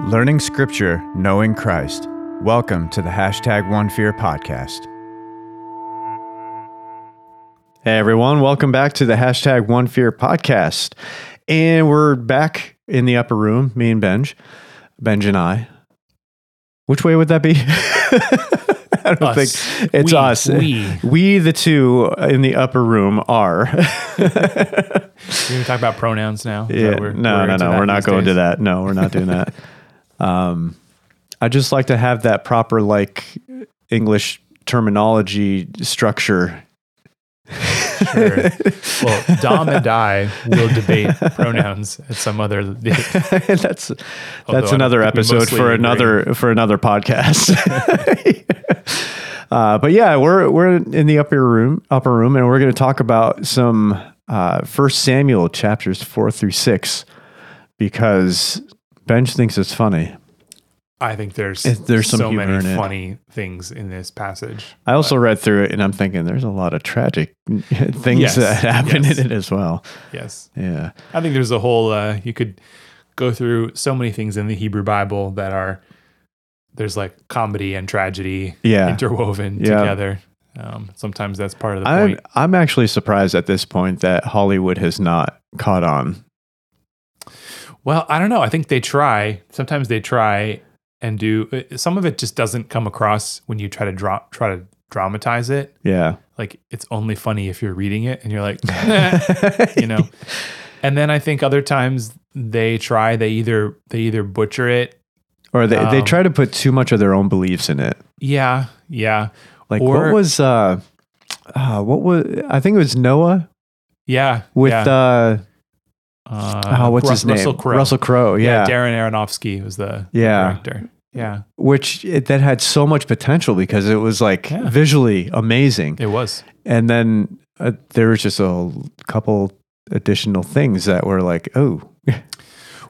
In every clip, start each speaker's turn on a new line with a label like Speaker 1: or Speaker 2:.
Speaker 1: Learning Scripture, Knowing Christ. Welcome to the hashtag One Fear podcast. Hey everyone, welcome back to the hashtag One Fear podcast. And we're back in the upper room, me and Benj, Benj and I. Which way would that be? I don't
Speaker 2: Us.
Speaker 1: think it's
Speaker 2: We.
Speaker 1: us.
Speaker 2: We.
Speaker 1: we, the two in the upper room, are.
Speaker 2: We're gonna talk about pronouns now. Is that
Speaker 1: Yeah, no,
Speaker 2: we're
Speaker 1: no, no. We're not
Speaker 2: these
Speaker 1: going to that. No, we're not doing that. Um, I just like to have that proper like English terminology structure.
Speaker 2: Sure. Well, Dom and I will debate pronouns at some other
Speaker 1: that's
Speaker 2: Although
Speaker 1: that's another episode for
Speaker 2: agree.
Speaker 1: another for another podcast. uh, but yeah, we're we're in the upper room upper room, and we're going to talk about some uh, First Samuel chapters four through six because Benj thinks it's funny.
Speaker 2: I think there's
Speaker 1: It- there's some
Speaker 2: so
Speaker 1: humor
Speaker 2: many
Speaker 1: in it.
Speaker 2: funny things in this passage.
Speaker 1: I also read through it and I'm thinking there's a lot of tragic things
Speaker 2: Yes,
Speaker 1: that happen
Speaker 2: yes.
Speaker 1: in it as well.
Speaker 2: Yes,
Speaker 1: Yeah.
Speaker 2: I think there's a whole. Uh, you could go through so many things in the Hebrew Bible that are there's like comedy and tragedy
Speaker 1: Yeah.
Speaker 2: interwoven
Speaker 1: Yeah.
Speaker 2: together. Um, sometimes that's part of the
Speaker 1: I'm
Speaker 2: point.
Speaker 1: I'm actually surprised at this point that Hollywood has not caught on.
Speaker 2: Well, I don't know. I think they try. Sometimes they try and do. uh, Some of it just doesn't come across when you try to draw, try to dramatize it.
Speaker 1: Yeah.
Speaker 2: Like it's only funny if you're reading it and you're like, you know. And then I think other times they try. They either they either butcher it.
Speaker 1: Or they, they
Speaker 2: Um,
Speaker 1: try to put too much of their own beliefs in it.
Speaker 2: Yeah, yeah,
Speaker 1: Like
Speaker 2: or-
Speaker 1: what was uh uh what was I think it was Noah
Speaker 2: yeah.
Speaker 1: with
Speaker 2: yeah.
Speaker 1: uh
Speaker 2: uh,
Speaker 1: oh, what's
Speaker 2: Rus-
Speaker 1: his name?
Speaker 2: Russell Crowe.
Speaker 1: Russell Crowe. Yeah.
Speaker 2: Darren Aronofsky was the, the
Speaker 1: Yeah.
Speaker 2: director. Yeah,
Speaker 1: Which it, that had so much potential because it was like
Speaker 2: Yeah.
Speaker 1: visually amazing.
Speaker 2: it was.
Speaker 1: and then uh, there was just a couple additional things that were like, oh,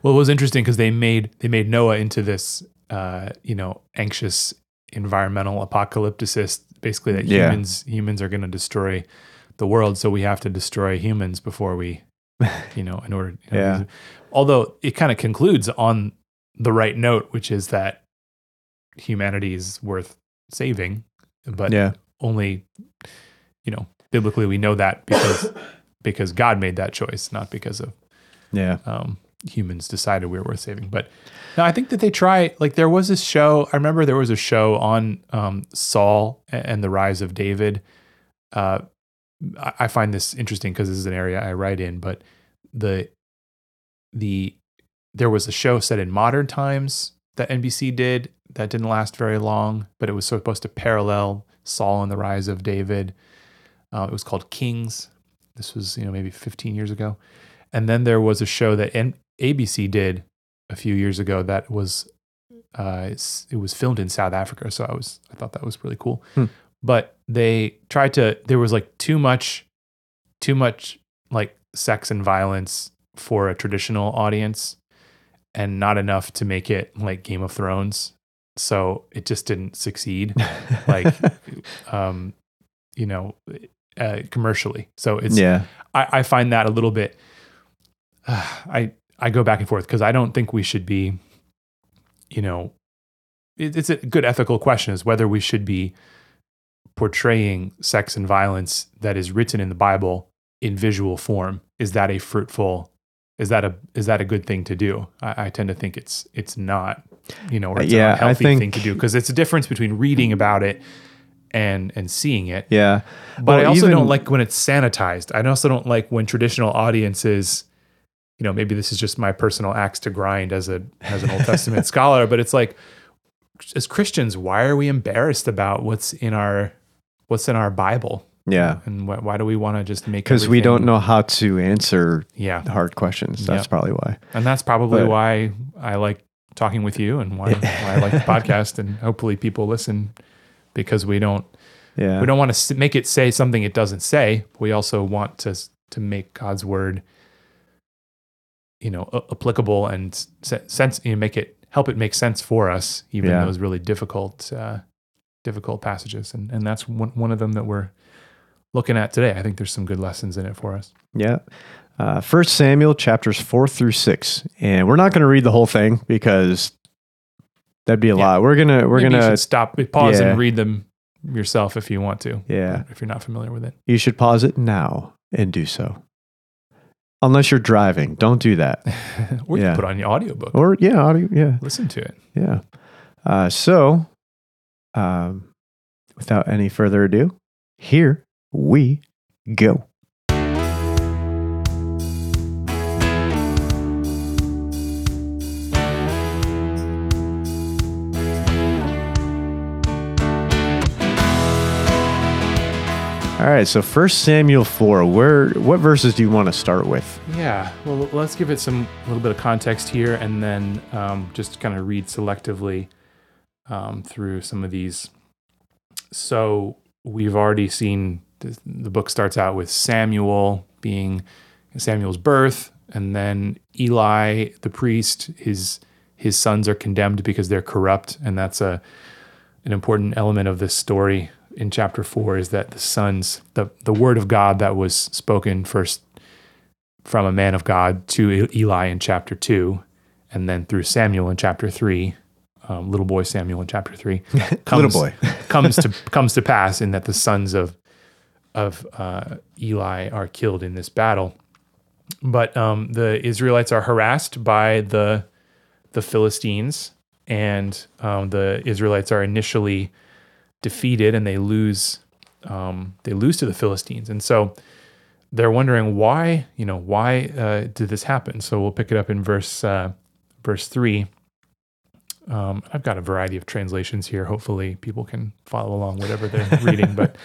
Speaker 2: Well, it was interesting because they made they made Noah into this, uh, you know, anxious environmental apocalypticist. Basically, that
Speaker 1: Yeah.
Speaker 2: humans humans are going to destroy the world, so we have to destroy humans before we, you know, in order. You know,
Speaker 1: Yeah.
Speaker 2: Although it kind of concludes on the right note, which is that humanity is worth saving, but
Speaker 1: yeah,
Speaker 2: only, you know, biblically we know that because because God made that choice, not because of
Speaker 1: yeah,
Speaker 2: um, humans decided we were worth saving. But no, I think that they try. Like there was this show. I remember there was a show on um, Saul and the rise of David. Uh, I find this interesting because this is an area I write in. But the the there was a show set in modern times that NBC did that didn't last very long, but it was supposed to parallel Saul and the rise of David. Uh, it was called Kings. This was you know maybe 15 years ago. And then there was a show that N- ABC did a few years ago that was uh, it was filmed in South Africa. So I was I thought that was really cool.
Speaker 1: Hmm.
Speaker 2: But they tried to there was like too much too much like sex and violence for a traditional audience and not enough to make it like Game of Thrones. So it just didn't succeed like um you know uh, commercially. So it's
Speaker 1: yeah,
Speaker 2: I, I find that a little bit. I I go back and forth because I don't think we should be. You know, it, it's a good ethical question: is whether we should be portraying sex and violence that is written in the Bible in visual form. Is that a fruitful? Is that a is that a good thing to do? I, I tend to think it's it's not. You know, or it's
Speaker 1: Yeah, I
Speaker 2: an unhealthy
Speaker 1: think-
Speaker 2: thing to do because it's a difference between reading about it and and seeing it.
Speaker 1: yeah.
Speaker 2: But I also
Speaker 1: even-
Speaker 2: don't like when it's sanitized. I also don't like when traditional audiences, you know, maybe this is just my personal axe to grind as a as an Old Testament scholar, but it's like as Christians, why are we embarrassed about what's in our what's in our Bible?
Speaker 1: Yeah,
Speaker 2: And why, why do we want to just make
Speaker 1: because we don't know how to answer
Speaker 2: Yeah.
Speaker 1: hard questions. That's
Speaker 2: Yeah.
Speaker 1: probably why.
Speaker 2: And that's probably
Speaker 1: But-
Speaker 2: why I like talking with you and why, why I like the podcast and hopefully people listen because we don't
Speaker 1: Yeah,
Speaker 2: we don't want to make it say something it doesn't say. We also want to to make God's word, you know, a- applicable and se- sense. You know, make it help it make sense for us, even
Speaker 1: Yeah.
Speaker 2: those really difficult uh, difficult passages. And and that's one one of them that we're looking at today. I think there's some good lessons in it for us.
Speaker 1: Yeah. Uh, First Samuel chapters four through six, and we're not going to read the whole thing because That'd be a
Speaker 2: Yeah.
Speaker 1: lot. We're gonna we're
Speaker 2: Maybe
Speaker 1: gonna
Speaker 2: stop, pause,
Speaker 1: Yeah.
Speaker 2: and read them yourself if you want to.
Speaker 1: yeah.
Speaker 2: If you're not familiar with it.
Speaker 1: You should pause it now and do so. Unless you're driving, don't do that.
Speaker 2: or you
Speaker 1: Yeah.
Speaker 2: can put on your audiobook.
Speaker 1: Or yeah, audio, yeah,
Speaker 2: Listen to it.
Speaker 1: yeah. Uh, so, um, without any further ado, here we go. All right, so First Samuel four. Where what verses do you want to start with?
Speaker 2: Yeah. Well, let's give it some a little bit of context here, and then um, just kind of read selectively um, through some of these. So we've already seen the, the book starts out with Samuel being Samuel's birth, and then Eli, the priest, his his sons are condemned because they're corrupt, and that's a an important element of this story in chapter four is that the sons, the the word of God that was spoken first from a man of God to Eli in chapter two, and then through Samuel in chapter three, um, little boy Samuel in chapter three, comes,
Speaker 1: boy.
Speaker 2: comes to comes to pass in that the sons of of uh, Eli are killed in this battle. But um, the Israelites are harassed by the the Philistines, and um, the Israelites are initially defeated, and they lose um, they lose to the Philistines, and so they're wondering why you know why uh, did this happen. So we'll pick it up in verse uh, verse three. Um, I've got a variety of translations here. Hopefully, people can follow along whatever they're reading. But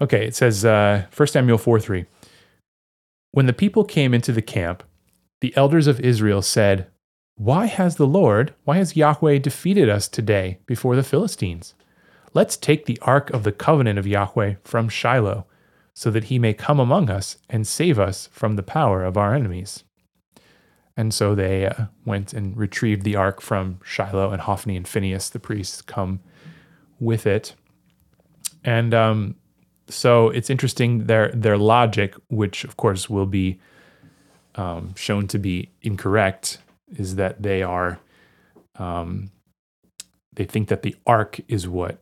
Speaker 2: okay, it says uh, 1 Samuel 4 3. When the people came into the camp, the elders of Israel said, Why has the Lord, why has Yahweh defeated us today before the Philistines? Let's take the ark of the covenant of Yahweh from Shiloh, so that he may come among us and save us from the power of our enemies. And so they uh, went and retrieved the ark from Shiloh, and Hophni and Phinehas, the priests, come with it. And um, so it's interesting their their logic, which of course will be um, shown to be incorrect, is that they are um, they think that the ark is what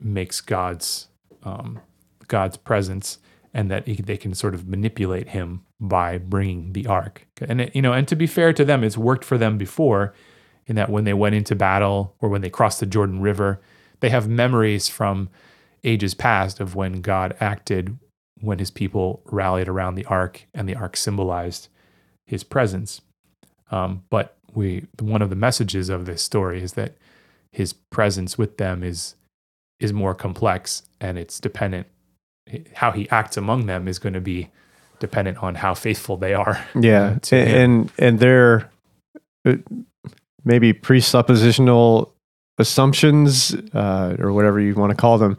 Speaker 2: makes God's um, God's presence, and that he- they can sort of manipulate Him by bringing the ark. And it, you know, and to be fair to them, it's worked for them before, in that when they went into battle or when they crossed the Jordan River, they have memories from ages past of when God acted when His people rallied around the ark, and the ark symbolized His presence. Um, but we, one of the messages of this story is that His presence with them is is more complex and it's dependent how he acts among them is going to be dependent on how faithful they are
Speaker 1: Yeah, and, and and their uh, maybe presuppositional assumptions uh, or whatever you want to call them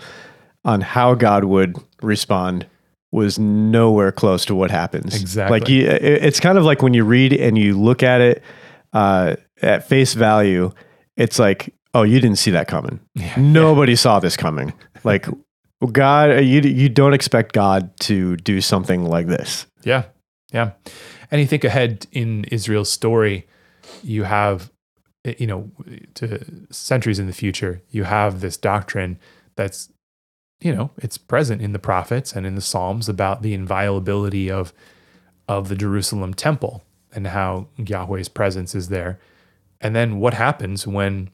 Speaker 1: on how God would respond was nowhere close to what happens.
Speaker 2: Exactly.
Speaker 1: Like you, it's kind of like when you read and you look at it uh, at face value, it's like, oh, you didn't see that coming.
Speaker 2: Yeah.
Speaker 1: Nobody saw this coming. Like God, you you don't expect God to do something like this.
Speaker 2: Yeah. Yeah. And you think ahead in Israel's story, you have, eh, you know, to centuries in the future, you have this doctrine that's, you know, it's present in the prophets and in the Psalms about the inviolability of of the Jerusalem temple and how Yahweh's presence is there. And then what happens when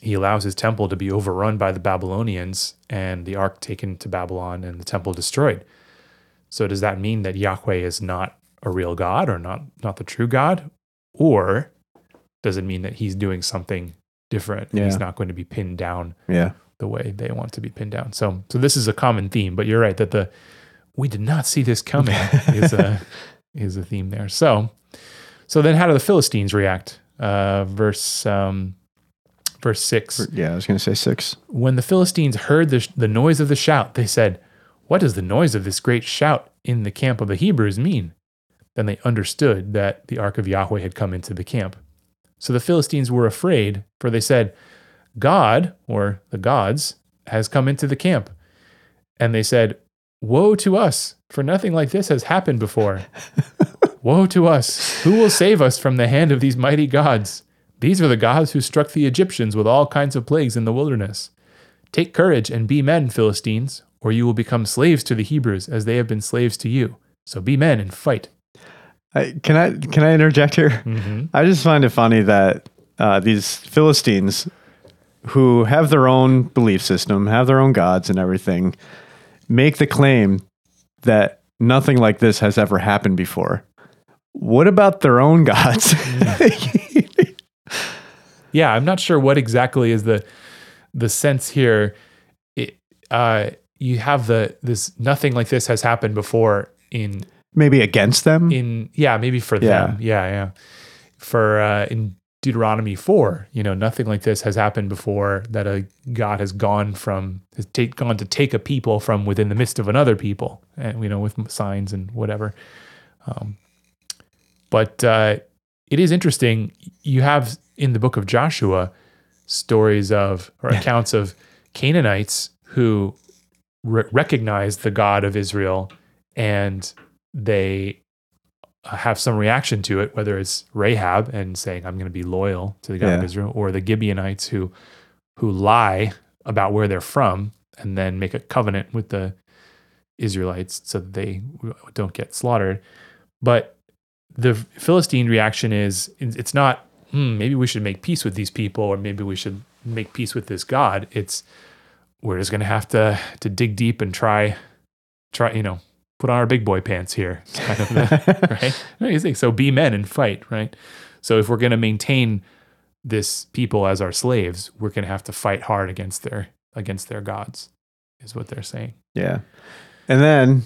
Speaker 2: he allows his temple to be overrun by the Babylonians and the ark taken to Babylon and the temple destroyed? So does that mean that Yahweh is not a real God or not not the true God? Or does it mean that he's doing something different? and
Speaker 1: Yeah.
Speaker 2: He's not going to be pinned down
Speaker 1: Yeah.
Speaker 2: the way they want to be pinned down. So so this is a common theme, but you're right that the we did not see this coming is a is a theme there. So so then how do the Philistines react? Uh verse um verse 6
Speaker 1: Yeah, I was going to say six.
Speaker 2: when the Philistines heard the, the noise of the shout, they said, What does the noise of this great shout in the camp of the Hebrews mean? Then they understood that the ark of Yahweh had come into the camp. So the Philistines were afraid, for they said, God, or the gods, has come into the camp. And they said, Woe to us, for nothing like this has happened before. Woe to us! Who will save us from the hand of these mighty gods? These are the gods who struck the Egyptians with all kinds of plagues in the wilderness. Take courage and be men, Philistines, or you will become slaves to the Hebrews as they have been slaves to you. So be men and fight.
Speaker 1: I, can I can I interject here? I just find it funny that uh, these Philistines, who have their own belief system, have their own gods and everything, make the claim that nothing like this has ever happened before. What about their own gods?
Speaker 2: Yeah, I'm not sure what exactly is the the sense here. It, uh, you have the this nothing like this has happened before in
Speaker 1: Maybe against them?
Speaker 2: in yeah maybe for
Speaker 1: Yeah.
Speaker 2: them yeah yeah for uh, in Deuteronomy four you know nothing like this has happened before that a God has gone from has take, gone to take a people from within the midst of another people and you know with signs and whatever um, but uh, it is interesting. You have in the book of Joshua stories of or accounts of Canaanites who re- recognized the God of Israel and they have some reaction to it, whether it's Rahab and saying, I'm going to be loyal to the God of Israel, or the Gibeonites who who lie about where they're from and then make a covenant with the Israelites so that they don't get slaughtered. But the Philistine reaction is it's not, hmm, maybe we should make peace with these people, or maybe we should make peace with this God. It's we're just gonna have to to dig deep and try try, you know, put on our big boy pants here. Kind of the, right? What do you think? So be men and fight, right? So if we're gonna maintain this people as our slaves, we're gonna have to fight hard against their against their gods, is what they're saying.
Speaker 1: yeah. And then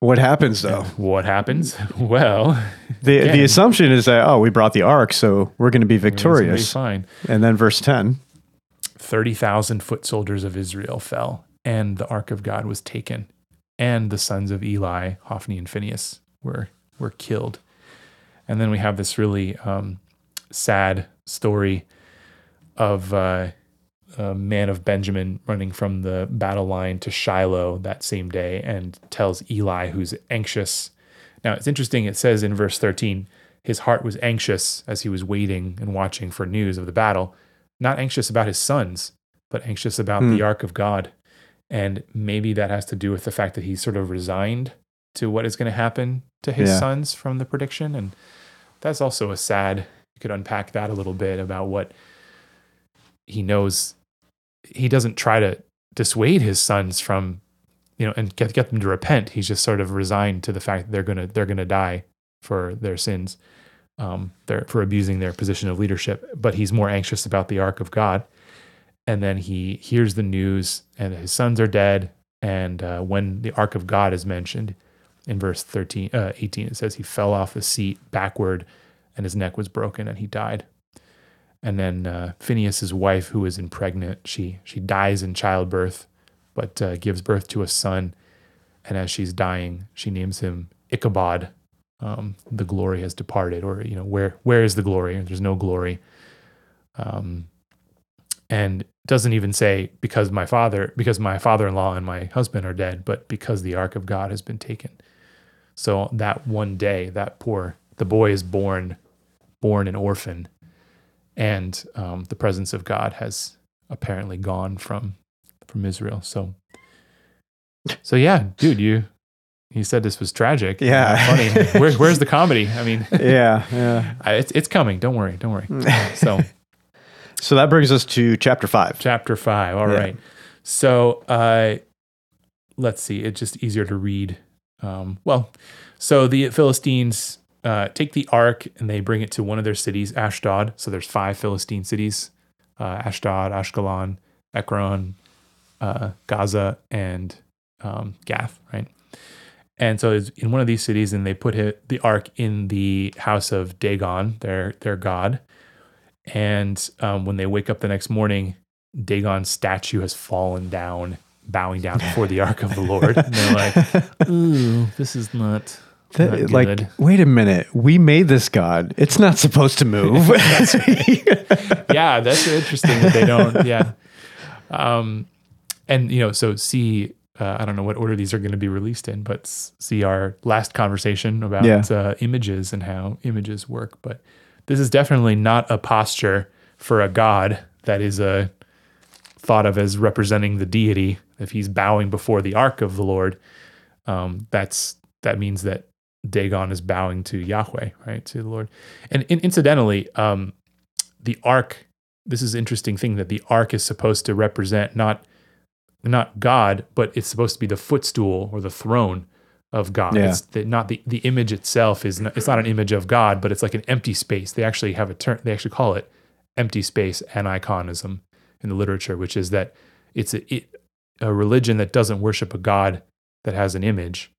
Speaker 1: what happens though?
Speaker 2: What happens? Well,
Speaker 1: The
Speaker 2: Again.
Speaker 1: the assumption is that oh, we brought the ark, so we're going to be
Speaker 2: gonna be
Speaker 1: victorious.
Speaker 2: fine.
Speaker 1: And then verse 10.
Speaker 2: 30,000 foot soldiers of Israel fell, and the ark of God was taken, and the sons of Eli, Hophni and Phinehas, were were killed. And then we have this really um, sad story of uh, a man of Benjamin running from the battle line to Shiloh that same day and tells Eli, who's anxious. Now it's interesting, it says in verse 13, his heart was anxious as he was waiting and watching for news of the battle, not anxious about his sons, but anxious about
Speaker 1: Hmm.
Speaker 2: the ark of God. And maybe that has to do with the fact that he's sort of resigned to what is going to happen to his
Speaker 1: Yeah.
Speaker 2: sons from the prediction. And that's also a sad, you could unpack that a little bit about what he knows. He doesn't try to dissuade his sons from, you know, and get, get them to repent. He's just sort of resigned to the fact that they're going to, they're going to die for their sins, um, they're, for abusing their position of leadership. But he's more anxious about the ark of God. And then he hears the news and his sons are dead. And uh, when the ark of God is mentioned in verse 13, uh, 18, it says he fell off the seat backward and his neck was broken and he died. And then uh, Phinehas's wife, who is impregnant, she she dies in childbirth, but uh, gives birth to a son. And as she's dying, she names him Ichabod. Um, the glory has departed, or you know, where where is the glory? There's no glory. Um, and doesn't even say because my father, because my father-in-law and my husband are dead, but because the ark of God has been taken. So that one day, that poor the boy is born, born an orphan, and um, the presence of God has apparently gone from from Israel. So, so yeah, dude, you you said this was tragic.
Speaker 1: Yeah.
Speaker 2: Funny. Where, where's the comedy? I mean,
Speaker 1: Yeah, yeah.
Speaker 2: It's it's coming. Don't worry, don't worry. So,
Speaker 1: So that brings us to chapter 5.
Speaker 2: chapter five. All
Speaker 1: Yeah.
Speaker 2: right. So, uh, let's see. It's just easier to read. Um, well, so the Philistines uh, take the ark and they bring it to one of their cities, Ashdod. So there's five Philistine cities: uh, Ashdod, Ashkelon, Ekron, uh, Gaza, and um, Gath. Right. And so it's in one of these cities, and they put it, the ark in the house of Dagon, their their god. And um, when they wake up the next morning, Dagon's statue has fallen down, bowing down before the ark of the Lord. And they're like, "Ooh, this is not."
Speaker 1: That- like, wait a minute. We made this god. It's not supposed to move.
Speaker 2: yeah, that's interesting that they don't. Yeah. Um, and you know, so see, uh, I don't know what order these are going to be released in, but see our last conversation about
Speaker 1: Yeah.
Speaker 2: uh, images and how images work. But this is definitely not a posture for a god that is a thought of as representing the deity. If he's bowing before the ark of the Lord, um, that's that means that Dagon is bowing to Yahweh, right, to the Lord. And in, incidentally, um, the ark. This is an interesting thing that the ark is supposed to represent not not God, but it's supposed to be the footstool or the throne of God.
Speaker 1: Yeah.
Speaker 2: It's the, not the the image itself is not, it's not an image of God, but it's like an empty space. They actually have a term. They actually call it empty space aniconism in the literature, which is that it's a, it, a religion that doesn't worship a God that has an image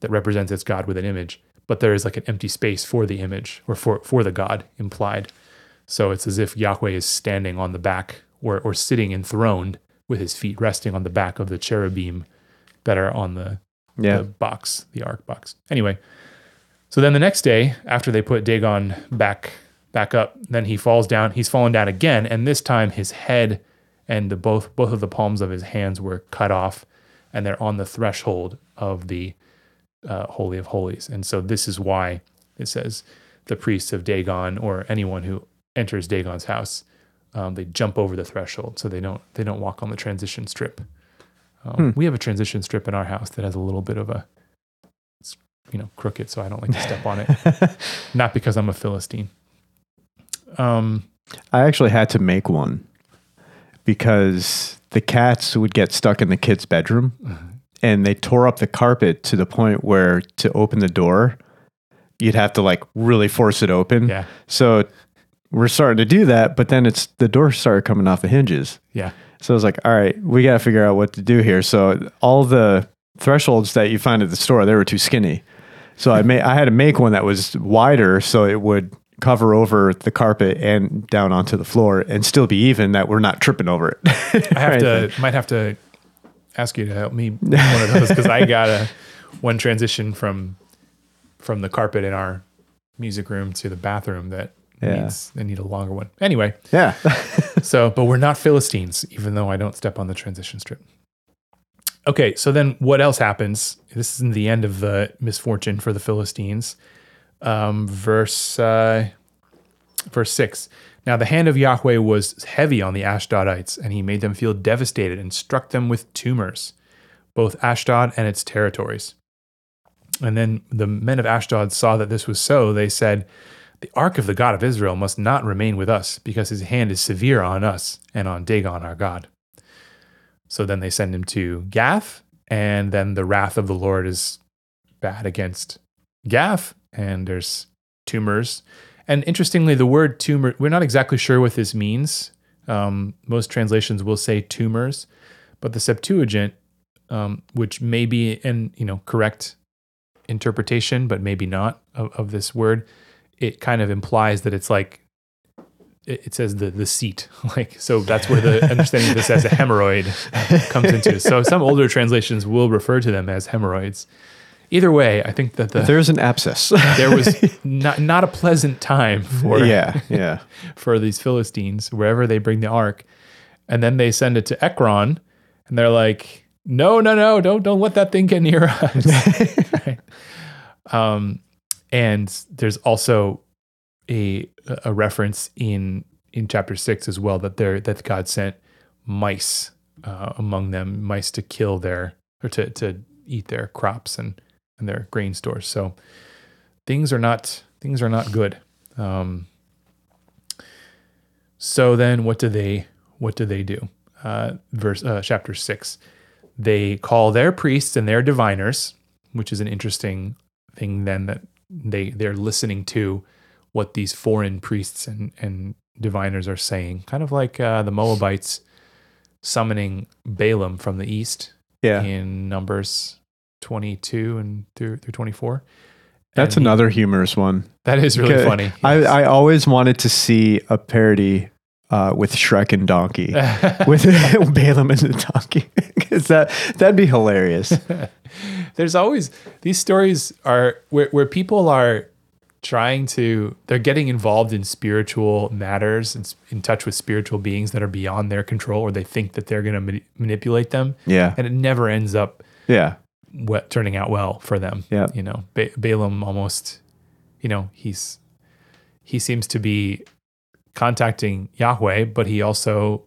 Speaker 2: that represents its God with an image, but there is like an empty space for the image or for for the God implied. So it's as if Yahweh is standing on the back or or sitting enthroned with his feet resting on the back of the cherubim that are on the
Speaker 1: Yeah.
Speaker 2: the box, the ark box. Anyway, so then the next day, after they put Dagon back back up, then he falls down. He's fallen down again, and this time his head and the both both of the palms of his hands were cut off, and they're on the threshold of the uh, holy of holies. And so this is why it says the priests of Dagon or anyone who enters Dagon's house, um, they jump over the threshold, so they don't they don't walk on the transition strip. Um, We have a transition strip in our house that has a little bit of a, it's, you know, crooked, so I don't like to step on it. Not because I'm a Philistine. Um,
Speaker 1: I actually had to make one because the cats would get stuck in the kid's bedroom
Speaker 2: Mm-hmm.
Speaker 1: And they tore up the carpet to the point where to open the door, you'd have to like really force it open.
Speaker 2: yeah,
Speaker 1: So we're starting to do that, but then it's the door started coming off the hinges.
Speaker 2: yeah,
Speaker 1: So I was like, all right, we got to figure out what to do here. So all the thresholds that you find at the store, they were too skinny. So I made, I had to make one that was wider so it would cover over the carpet and down onto the floor and still be even that we're not tripping over it.
Speaker 2: I have to might have to ask you to help me one of those because I got a one transition from from the carpet in our music room to the bathroom that
Speaker 1: Yeah.
Speaker 2: needs I need a longer one. Anyway,
Speaker 1: Yeah.
Speaker 2: so but we're not Philistines, even though I don't step on the transition strip. Okay, so then what else happens? This is in the end of the misfortune for the Philistines. Um, verse uh, verse six. Now the hand of Yahweh was heavy on the Ashdodites, and he made them feel devastated and struck them with tumors, both Ashdod and its territories. And then the men of Ashdod saw that this was so. They said, The ark of the God of Israel must not remain with us, because his hand is severe on us and on Dagon our God. So then they send him to Gath, and then the wrath of the Lord is bad against Gath, and there's tumors. And interestingly, the word tumor, we're not exactly sure what this means. Um, most translations will say tumors, but the Septuagint, um, which may be an you know correct interpretation, but maybe not of, of this word, it kind of implies that it's like it, it says the the seat, like so. That's where the understanding of this as a hemorrhoid comes into. So some older translations will refer to them as hemorrhoids. Either way, I think that the
Speaker 1: There's an abscess.
Speaker 2: there was not not a pleasant time for
Speaker 1: yeah. Yeah.
Speaker 2: for these Philistines wherever they bring the ark, and then they send it to Ekron, and they're like, "No, no, no! Don't don't let that thing get near us." Right? Um, and there's also a a reference in in chapter six as well that there that God sent mice uh, among them, mice to kill their or to to eat their crops and and their grain stores. So things are not things are not good. Um, so then, what do they what do they do? Uh, verse uh, chapter six, they call their priests and their diviners, which is an interesting thing. Then that they they're listening to what these foreign priests and and diviners are saying, kind of like uh, the Moabites summoning Balaam from the east
Speaker 1: Yeah.
Speaker 2: in Numbers twenty two and through through twenty four.
Speaker 1: That's
Speaker 2: And he-
Speaker 1: another humorous one.
Speaker 2: That is really funny.
Speaker 1: I,
Speaker 2: yes.
Speaker 1: I always wanted to see a parody uh, with Shrek and Donkey. with Balaam and the donkey. 'Cause that that'd be hilarious.
Speaker 2: There's always these stories are where where people are trying to they're getting involved in spiritual matters and in touch with spiritual beings that are beyond their control or they think that they're going to mani- manipulate them
Speaker 1: Yeah.
Speaker 2: and it never ends up
Speaker 1: Yeah.
Speaker 2: What turning out well for them
Speaker 1: Yeah.
Speaker 2: you know ba- Balaam almost you know he's he seems to be contacting Yahweh, but he also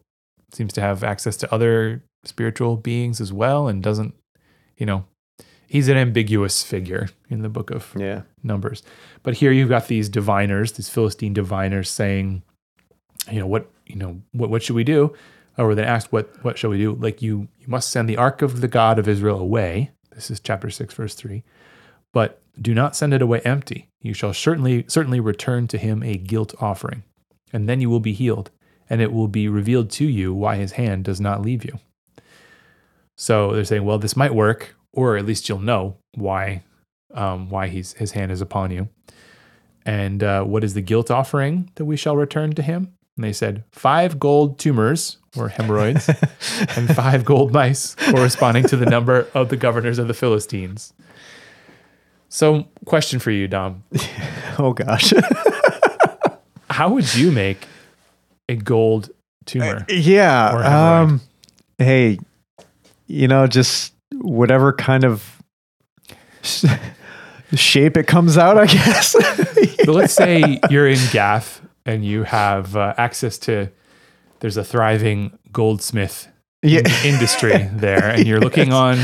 Speaker 2: seems to have access to other spiritual beings as well and doesn't, you know, he's an ambiguous figure in the book of
Speaker 1: Yeah.
Speaker 2: Numbers. But here you've got these diviners, these Philistine diviners saying, you know, what, you know, what, what should we do? Or they asked, what, what shall we do? Like you, you must send the ark of the God of Israel away. This is chapter six, verse three. But do not send it away empty. You shall certainly, certainly return to him a guilt offering, and then you will be healed, and it will be revealed to you why his hand does not leave you. So they're saying, well, this might work, or at least you'll know why um, why he's, his hand is upon you. And uh, what is the guilt offering that we shall return to him? And they said, five gold tumors or hemorrhoids and five gold mice corresponding to the number of the governors of the Philistines. So, question for you, Dom.
Speaker 1: Oh gosh.
Speaker 2: How would you make a gold tumor? Or
Speaker 1: yeah. Um, hey, you know, just whatever kind of shape it comes out, I guess.
Speaker 2: So let's say you're in Gath and you have uh, access to, there's a thriving goldsmith
Speaker 1: yeah.
Speaker 2: industry there, and you're looking on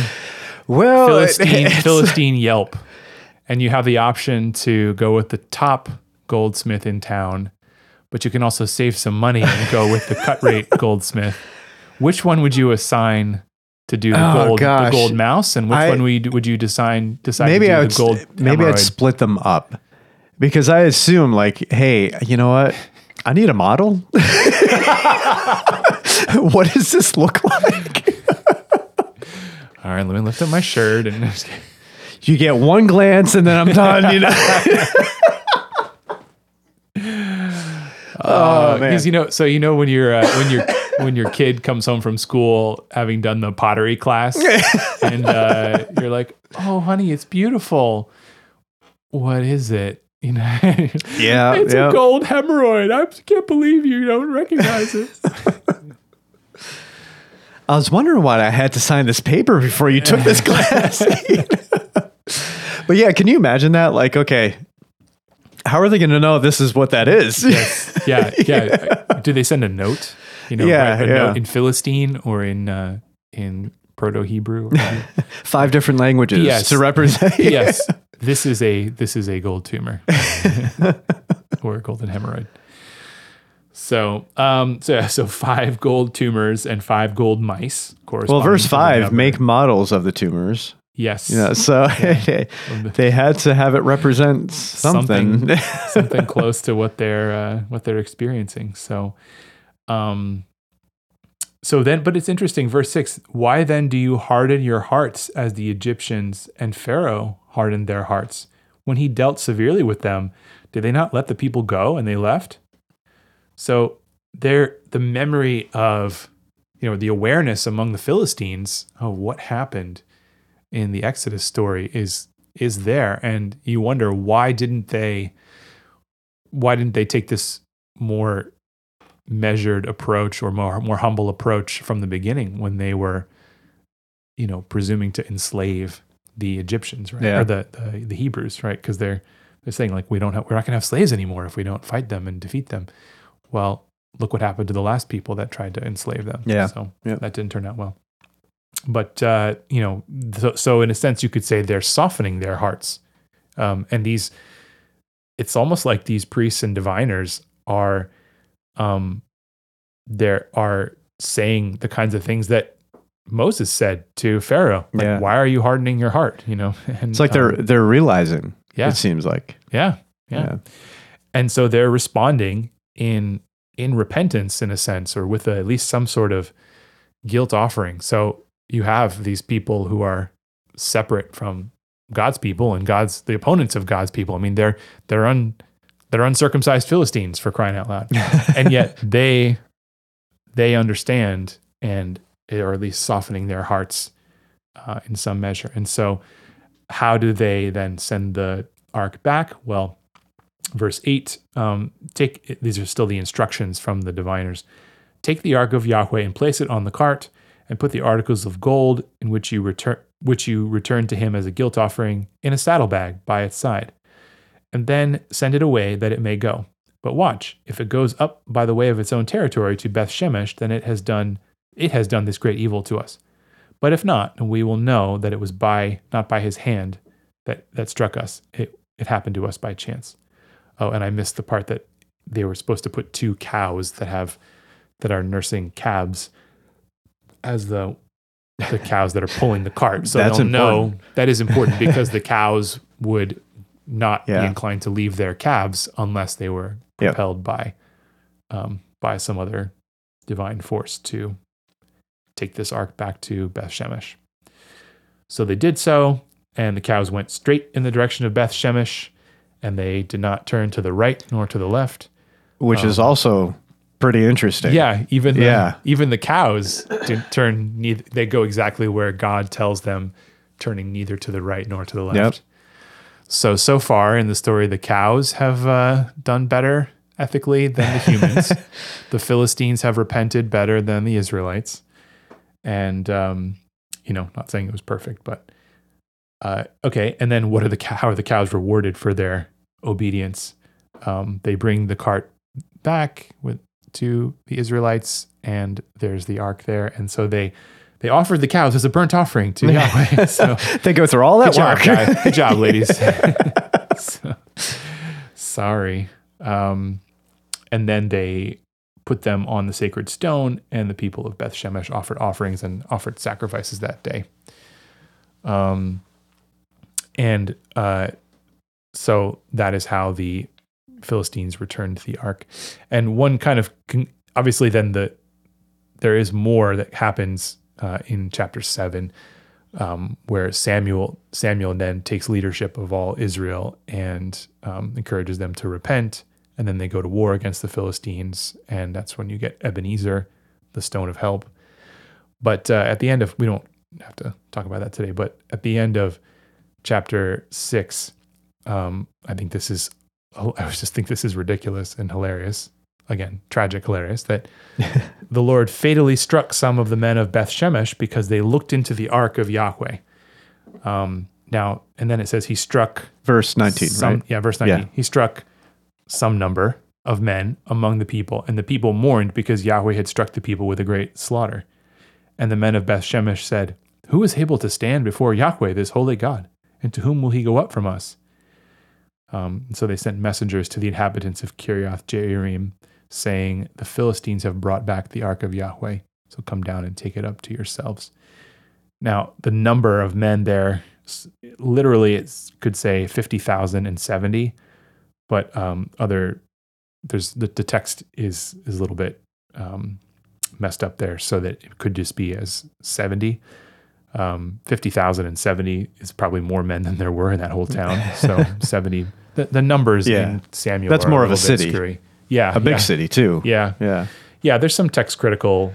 Speaker 1: Well,
Speaker 2: Philistine, Philistine Yelp, and you have the option to go with the top goldsmith in town, but you can also save some money and go with the cut rate goldsmith. Which one would you assign to do the
Speaker 1: Oh,
Speaker 2: gold, the gold mouse, and which
Speaker 1: I-
Speaker 2: one would you, would you decide decide
Speaker 1: maybe
Speaker 2: to do
Speaker 1: I would
Speaker 2: the gold?
Speaker 1: maybe I'd split them up because I assume like, hey, you know what? I need a model. what does this look like?
Speaker 2: All right, let me lift up my shirt and
Speaker 1: You get one glance and then I'm done. You know. oh man.
Speaker 2: because you know, so you know when you're uh, when your when your kid comes home from school having done the pottery class, and uh, you're like, "Oh, honey, it's beautiful." What is it? You know,
Speaker 1: Yeah,
Speaker 2: it's
Speaker 1: yeah.
Speaker 2: a gold hemorrhoid. I can't believe you don't recognize it.
Speaker 1: I was wondering why I had to sign this paper before you took this class. but yeah, can you imagine that? Like, okay, how are they going to know this is what that is? Yes.
Speaker 2: Yeah, yeah. Do they send a note? You know,
Speaker 1: Yeah,
Speaker 2: a
Speaker 1: yeah.
Speaker 2: note in Philistine or in uh, in Proto Hebrew.
Speaker 1: Five different languages
Speaker 2: Yes.
Speaker 1: to represent.
Speaker 2: yes, this is a this is a gold tumor or a golden hemorrhoid. So, um, so so five gold tumors and five gold mice. Of
Speaker 1: course.
Speaker 2: Well, verse
Speaker 1: five, make models of the tumors.
Speaker 2: yes,
Speaker 1: Yeah, so they had to have it represent something.
Speaker 2: Something. something close to what they're uh, what they're experiencing. So, um, so then, but it's interesting. Verse six: Why then do you harden your hearts as the Egyptians and Pharaoh hardened their hearts when he dealt severely with them? Did they not let the people go and they left? So there, the memory of you know the awareness among the Philistines of what happened in the Exodus story is is there, and you wonder why didn't they why didn't they take this more measured approach or more more humble approach from the beginning when they were you know presuming to enslave the Egyptians right
Speaker 1: Yeah.
Speaker 2: or the, the the Hebrews right because they're they're saying like we don't have we're not going to have slaves anymore if we don't fight them and defeat them well look what happened to the last people that tried to enslave them
Speaker 1: Yeah.
Speaker 2: so
Speaker 1: Yeah.
Speaker 2: that didn't turn out well but uh, you know so, so in a sense you could say they're softening their hearts um, and these it's almost like these priests and diviners are um there are saying the kinds of things that Moses said to Pharaoh like
Speaker 1: Yeah.
Speaker 2: why are you hardening your heart you know and
Speaker 1: It's like they're
Speaker 2: um,
Speaker 1: they're realizing.
Speaker 2: yeah.
Speaker 1: It seems like.
Speaker 2: yeah, yeah and so they're responding in in repentance in a sense or with at least some sort of guilt offering so you have these people who are separate from god's people and god's the opponents of god's people i mean they're they're un they're uncircumcised philistines for crying out loud. And yet they they understand and or at least softening their hearts uh, in some measure. And so how do they then send the ark back? Well verse 8 um, take these are still the instructions from the diviners. Take the ark of yahweh and place it on the cart and put the articles of gold in which you return which you return to him as a guilt offering in a saddlebag by its side and then send it away that it may go But watch, if it goes up by the way of its own territory to Beth Shemesh, then it has done it has done this great evil to us. But if not, we will know that it was by not by his hand that that struck us. It it happened to us by chance. Oh, and I missed the part that they were supposed to put two cows that have that are nursing calves as the the cows that are pulling the cart. So
Speaker 1: That's
Speaker 2: they'll know
Speaker 1: important.
Speaker 2: that is important because the cows would not
Speaker 1: Yeah.
Speaker 2: be inclined to leave their calves unless they were
Speaker 1: Yep.
Speaker 2: propelled by um, by some other divine force to take this ark back to Beth Shemesh. So they did so, and the cows went straight in the direction of Beth Shemesh, and they did not turn to the right nor to the left.
Speaker 1: Which is also pretty interesting.
Speaker 2: Yeah, even the,
Speaker 1: Yeah.
Speaker 2: even the cows didn't turn. Neither, they go exactly where God tells them, turning neither to the right nor to the left.
Speaker 1: Yep.
Speaker 2: So so far in the story, the cows have uh, done better ethically than the humans. the Philistines have repented better than the Israelites, and um, you know, not saying it was perfect, but uh, okay. And then what are the cow- how are the cows rewarded for their obedience? Um, they bring the cart back with to the Israelites, and there's the ark there, and so they they offered the cows as a burnt offering to Yahweh. So
Speaker 1: They go through all that
Speaker 2: good job,
Speaker 1: work.
Speaker 2: guys. Good job, ladies. So, sorry. Um, and then they put them on the sacred stone, and the people of Beth Shemesh offered offerings and offered sacrifices that day. Um, and uh, so that is how the Philistines returned the ark. And one kind of obviously, then the there is more that happens uh, in chapter seven um, where Samuel Samuel then takes leadership of all Israel and um, encourages them to repent, and then they go to war against the Philistines, and that's when you get Ebenezer, the stone of help. But uh, at the end of we don't have to talk about that today, but at the end of chapter six, um, I think this is I just think this is ridiculous and hilarious. Again, tragic, hilarious that the Lord fatally struck some of the men of Beth Shemesh because they looked into the ark of Yahweh. Um, now, and then it says he struck
Speaker 1: Verse 19,
Speaker 2: some,
Speaker 1: right?
Speaker 2: Yeah, verse 19.
Speaker 1: Yeah.
Speaker 2: He struck some number of men among the people, and the people mourned because Yahweh had struck the people with a great slaughter. And the men of Beth Shemesh said, Who is able to stand before Yahweh, this holy God? And to whom will he go up from us? Um, so they sent messengers to the inhabitants of Kiriath Jearim, saying, The Philistines have brought back the ark of Yahweh, so come down and take it up to yourselves. Now, the number of men there, literally, it could say 50,000 and 70, but um, other, there's the, the text is, is a little bit um, messed up there so that it could just be as 70. Um, 50,000 and 70 is probably more men than there were in that whole town. So 70, the, the numbers
Speaker 1: Yeah.
Speaker 2: in Samuel
Speaker 1: That's
Speaker 2: are
Speaker 1: more of a city.
Speaker 2: screwy. Yeah.
Speaker 1: A big
Speaker 2: yeah,
Speaker 1: city, too.
Speaker 2: Yeah
Speaker 1: Yeah.
Speaker 2: yeah there's some text critical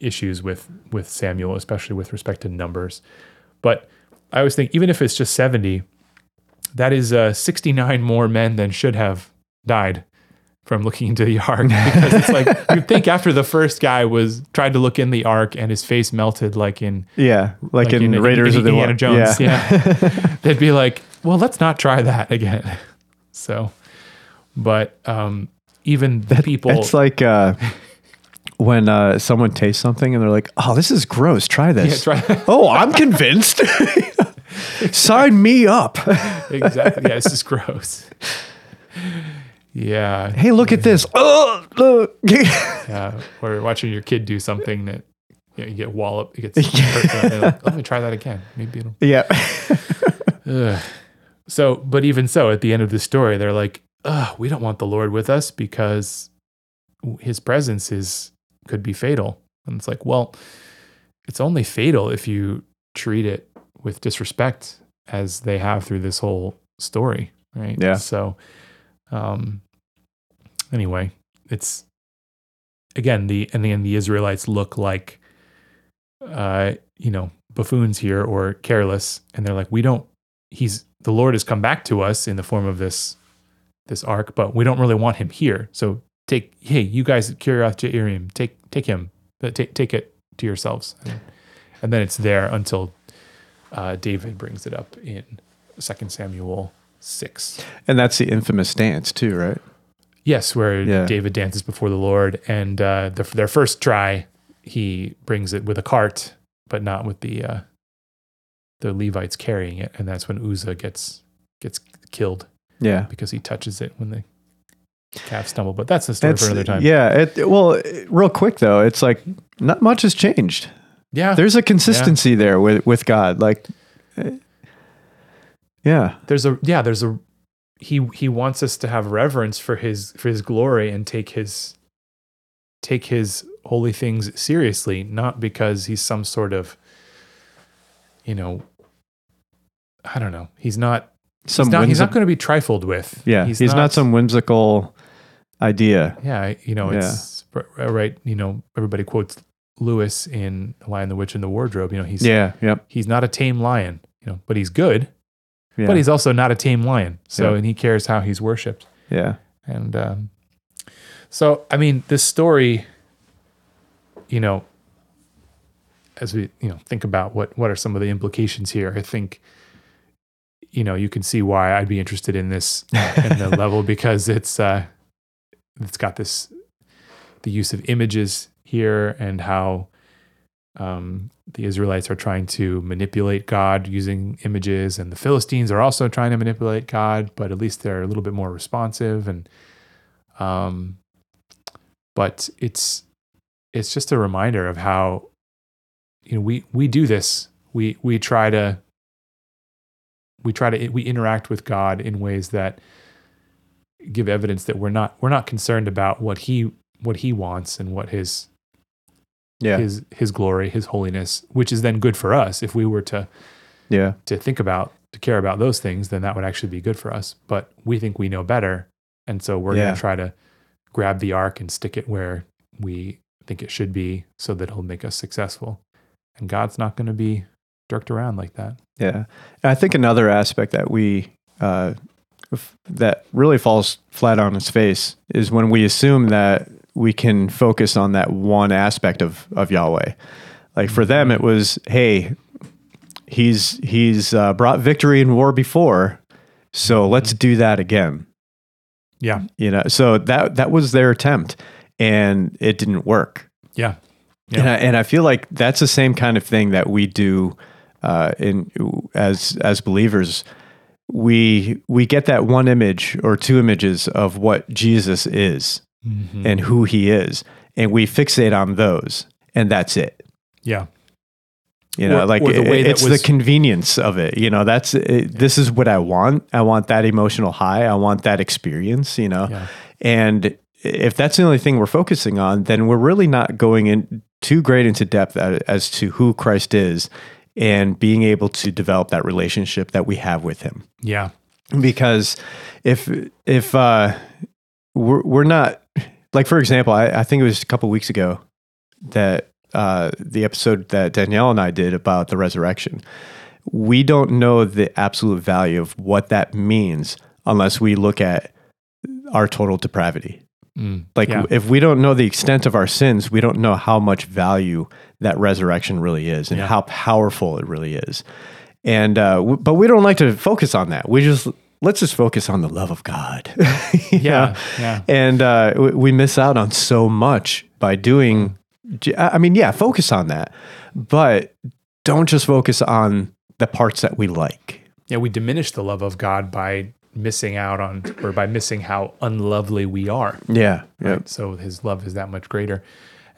Speaker 2: issues with with samuel especially with respect to numbers but i always think even if it's just 70 that is uh, 69 more men than should have died from looking into the ark because it's like you'd think after the first guy was tried to look in the ark and his face melted like in
Speaker 1: Yeah. Like, in,
Speaker 2: in
Speaker 1: Raiders of the
Speaker 2: Indiana Jones yeah, they'd be like well let's not try that again so but um even the people
Speaker 1: It's like uh, when uh, someone tastes something and they're like, "Oh, this is gross. Try
Speaker 2: yeah,
Speaker 1: this."
Speaker 2: try
Speaker 1: oh, I'm convinced. Sign me up.
Speaker 2: exactly. Yeah, this is gross. Yeah,
Speaker 1: hey, look at this. Oh, look.
Speaker 2: yeah. Or watching your kid do something that you, know, you get wallop, it gets hurt. like, Let me try that again. Maybe it'll.
Speaker 1: yeah.
Speaker 2: So, but even so, at the end of the story, they're like, we don't want the Lord with us because His presence is could be fatal. And it's like, well, it's only fatal if you treat it with disrespect, as they have through this whole story, right?
Speaker 1: Yeah.
Speaker 2: So, um, anyway, it's again the and then the Israelites look like, uh, you know, buffoons here or careless, and they're like, we don't. He's the Lord has come back to us in the form of this this ark, but we don't really want him here. So take, hey, you guys at Kiriath Jearim, take take him, but take take it to yourselves, and, and then it's there until uh, David brings it up in Second Samuel six.
Speaker 1: And that's the infamous dance too, right?
Speaker 2: Yes, where
Speaker 1: Yeah.
Speaker 2: David dances before the Lord, and uh, the, their first try, he brings it with a cart, but not with the uh, the Levites carrying it, and that's when Uzzah gets gets killed
Speaker 1: Yeah.
Speaker 2: because he touches it when the calf stumble. But that's a story for another time.
Speaker 1: Yeah. It, well, it- real quick though, it's like not much has changed.
Speaker 2: yeah.
Speaker 1: There's a consistency there with with God. Like, eh, yeah,
Speaker 2: there's a yeah there's a he he wants us to have reverence for his for his glory and take his take his holy things seriously not because he's some sort of you know i don't know he's not
Speaker 1: some
Speaker 2: he's not,
Speaker 1: whimsi-
Speaker 2: not going to be trifled with
Speaker 1: yeah, he's, not, some whimsical idea.
Speaker 2: yeah you know it's right you know everybody quotes lewis in the lion the witch and the wardrobe you know he's
Speaker 1: Yeah. Yep.
Speaker 2: he's not a tame lion you know but he's good
Speaker 1: Yeah.
Speaker 2: but he's also not a tame lion so
Speaker 1: Yeah.
Speaker 2: and he cares how he's worshipped
Speaker 1: yeah.
Speaker 2: And um, so, I mean, this story, you know, as we you know think about what what are some of the implications here, I think, you know, you can see why I'd be interested in this in the level because it's uh, it's got this the use of images here and how um, the Israelites are trying to manipulate God using images, and the Philistines are also trying to manipulate God, but at least they're a little bit more responsive. And um, but it's it's just a reminder of how you know we we do this. We we try to we try to we interact with God in ways that give evidence that we're not we're not concerned about what he what he wants and what his
Speaker 1: Yeah.
Speaker 2: his his glory, his holiness, which is then good for us. If we were to
Speaker 1: yeah.
Speaker 2: to think about to care about those things, then that would actually be good for us. But we think we know better, and so we're
Speaker 1: Yeah.
Speaker 2: going to try to grab the ark and stick it where we think it should be, so that it'll make us successful. And God's not going to be jerked around like that.
Speaker 1: Yeah. And I think another aspect that we, uh, f- that really falls flat on its face is when we assume that we can focus on that one aspect of, of Yahweh. Like for them, it was, hey, he's, he's uh, brought victory in war before. So let's do that again.
Speaker 2: Yeah,
Speaker 1: You know, so that, that was their attempt and it didn't work.
Speaker 2: yeah, Yeah.
Speaker 1: And, I, and I feel like that's the same kind of thing that we do uh, in as as believers. We we get that one image or two images of what Jesus is
Speaker 2: Mhm.
Speaker 1: and who He is, and we fixate on those, and that's it.
Speaker 2: yeah,
Speaker 1: You know,
Speaker 2: Or-
Speaker 1: like
Speaker 2: or the
Speaker 1: it- it's
Speaker 2: was-
Speaker 1: the convenience of it. You know, that's it, this is what I want. I want that emotional high. I want that experience. You know,
Speaker 2: yeah,
Speaker 1: and if that's the only thing we're focusing on, then we're really not going in too great into depth as to who Christ is and being able to develop that relationship that we have with Him.
Speaker 2: yeah,
Speaker 1: Because if if uh, we're we're not like, for example, I, I think it was a couple weeks ago that uh, the episode that Danielle and I did about the resurrection. We don't know the absolute value of what that means unless we look at our total depravity.
Speaker 2: Mm.
Speaker 1: Like
Speaker 2: Yeah.
Speaker 1: if we don't know the extent of our sins, we don't know how much value that resurrection really is and
Speaker 2: Yeah.
Speaker 1: how powerful it really is. And uh, w- but we don't like to focus on that. We just let's just focus on the love of God.
Speaker 2: Yeah,
Speaker 1: know?
Speaker 2: yeah,
Speaker 1: And uh, we we miss out on so much by doing. I mean, yeah, focus on that, but don't just focus on the parts that we like.
Speaker 2: yeah. We diminish the love of God by missing out on, or by missing how unlovely we are.
Speaker 1: Yeah, yeah,
Speaker 2: right? So his love is that much greater.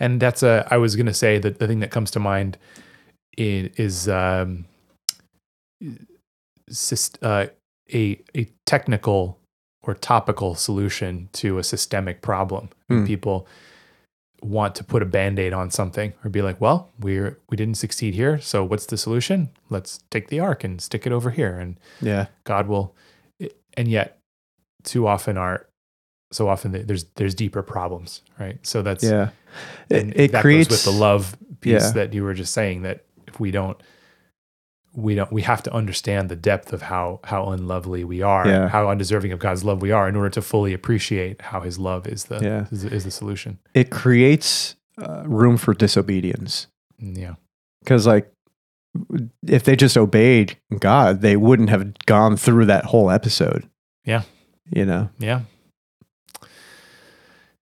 Speaker 2: And that's a, I was going to say that the thing that comes to mind is um, uh, a, a technical or topical solution to a systemic problem.
Speaker 1: Hmm.
Speaker 2: people want to put a band-aid on something or be like, well, we're, we didn't succeed here. So what's the solution? Let's take the ark and stick it over here. And
Speaker 1: yeah,
Speaker 2: God will, and yet too often are, so often there's there's deeper problems, right? So that's
Speaker 1: yeah. It,
Speaker 2: and
Speaker 1: it
Speaker 2: that
Speaker 1: creates
Speaker 2: goes with the love piece
Speaker 1: Yeah.
Speaker 2: that you were just saying that if we don't, we don't, we have to understand the depth of how how unlovely we are,
Speaker 1: Yeah.
Speaker 2: how undeserving of God's love we are, in order to fully appreciate how His love is the
Speaker 1: Yeah.
Speaker 2: is, is the solution.
Speaker 1: it creates uh, room for disobedience.
Speaker 2: Mm, Yeah,
Speaker 1: Because, like, if they just obeyed God, they wouldn't have gone through that whole episode.
Speaker 2: Yeah.
Speaker 1: You know?
Speaker 2: yeah.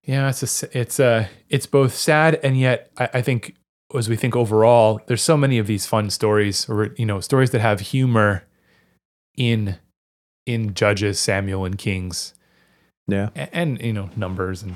Speaker 2: Yeah, it's a, it's a, it's both sad and yet I, I think as we think overall, there's so many of these fun stories, or you know, stories that have humor in in Judges, Samuel, and Kings,
Speaker 1: Yeah.
Speaker 2: and, and you know, Numbers, and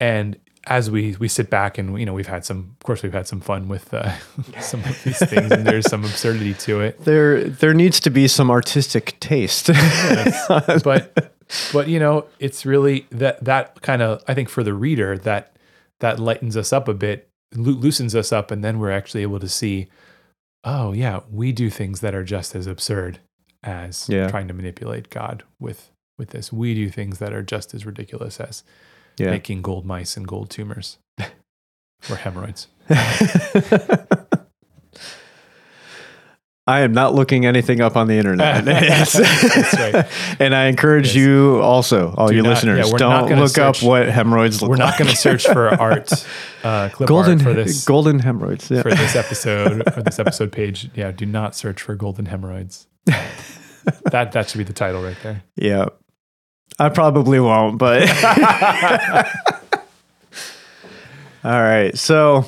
Speaker 2: and as we we sit back and you know, we've had some, of course, we've had some fun with uh, some of these things, and there's some absurdity to it.
Speaker 1: There there needs to be some artistic taste.
Speaker 2: but but you know it's really that that kind of i think for the reader that that lightens us up a bit loo- loosens us up and then we're actually able to see oh yeah we do things that are just as absurd as
Speaker 1: Yeah.
Speaker 2: trying to manipulate god with with this we do things that are just as ridiculous as
Speaker 1: yeah.
Speaker 2: making gold mice and gold tumors or hemorrhoids
Speaker 1: I am not looking anything up on the internet.
Speaker 2: Right.
Speaker 1: And I encourage
Speaker 2: Yes.
Speaker 1: you also, all
Speaker 2: Do
Speaker 1: you
Speaker 2: not-
Speaker 1: listeners,
Speaker 2: yeah,
Speaker 1: don't look up what hemorrhoids look
Speaker 2: we're
Speaker 1: like.
Speaker 2: not going to search for art uh clip
Speaker 1: golden
Speaker 2: art for this
Speaker 1: golden hemorrhoids. Yeah.
Speaker 2: for this episode or this episode page. Yeah, do not search for golden hemorrhoids. that that should be the title right there.
Speaker 1: yeah. I probably won't, but All right. So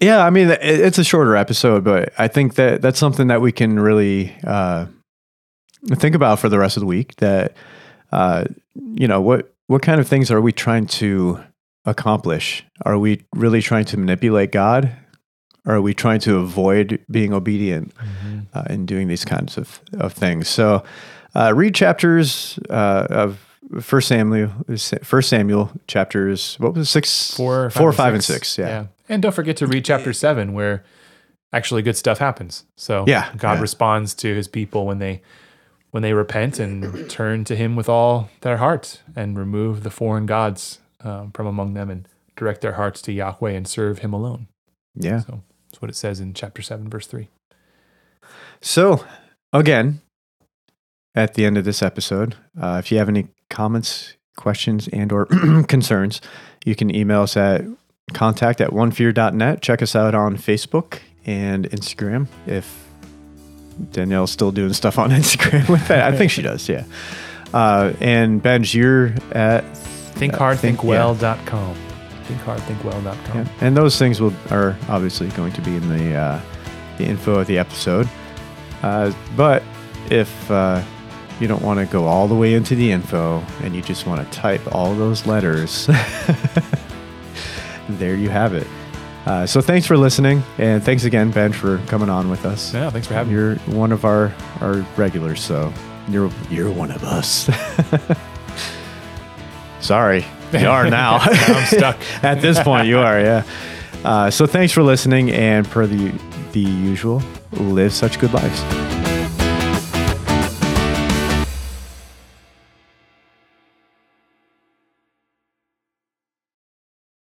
Speaker 1: yeah, I mean it's a shorter episode, but I think that that's something that we can really uh think about for the rest of the week that uh you know, what what kind of things are we trying to accomplish? Are we really trying to manipulate God? Or are we trying to avoid being obedient uh, in doing these kinds of, of things? So, uh, read chapters uh, of First Samuel, First Samuel chapters. What was it, six,
Speaker 2: Four,
Speaker 1: four, five, and six. Yeah,
Speaker 2: and don't forget to read chapter seven, where actually good stuff happens. So
Speaker 1: Yeah,
Speaker 2: God
Speaker 1: yeah.
Speaker 2: responds to His people when they when they repent and turn to Him with all their heart and remove the foreign gods um, from among them and direct their hearts to Yahweh and serve Him alone.
Speaker 1: yeah.
Speaker 2: So that's what it says in chapter seven, verse three.
Speaker 1: So, again, at the end of this episode, uh, if you have any comments, questions, and or concerns, you can email us at contact at onefear.net. Check us out on Facebook and Instagram. If Danielle's still doing stuff on Instagram with that, I think she does. Yeah. Uh, and Benj, you're at
Speaker 2: Thinkhardthinkwell.com. Thinkhardthinkwell.com.
Speaker 1: Yeah, and those things will are obviously going to be in the uh, the info of the episode. Uh, but if uh, you don't want to go all the way into the info and you just want to type all those letters, there you have it. Uh, so thanks for listening, and thanks again, Ben, for coming on with us.
Speaker 2: Yeah, thanks for having me.
Speaker 1: You're one of our our regulars, so you're you're one of us. Sorry, you are now.
Speaker 2: Now I'm stuck.
Speaker 1: At this point, you are, yeah. Uh, so thanks for listening, and per the the usual, live such good lives.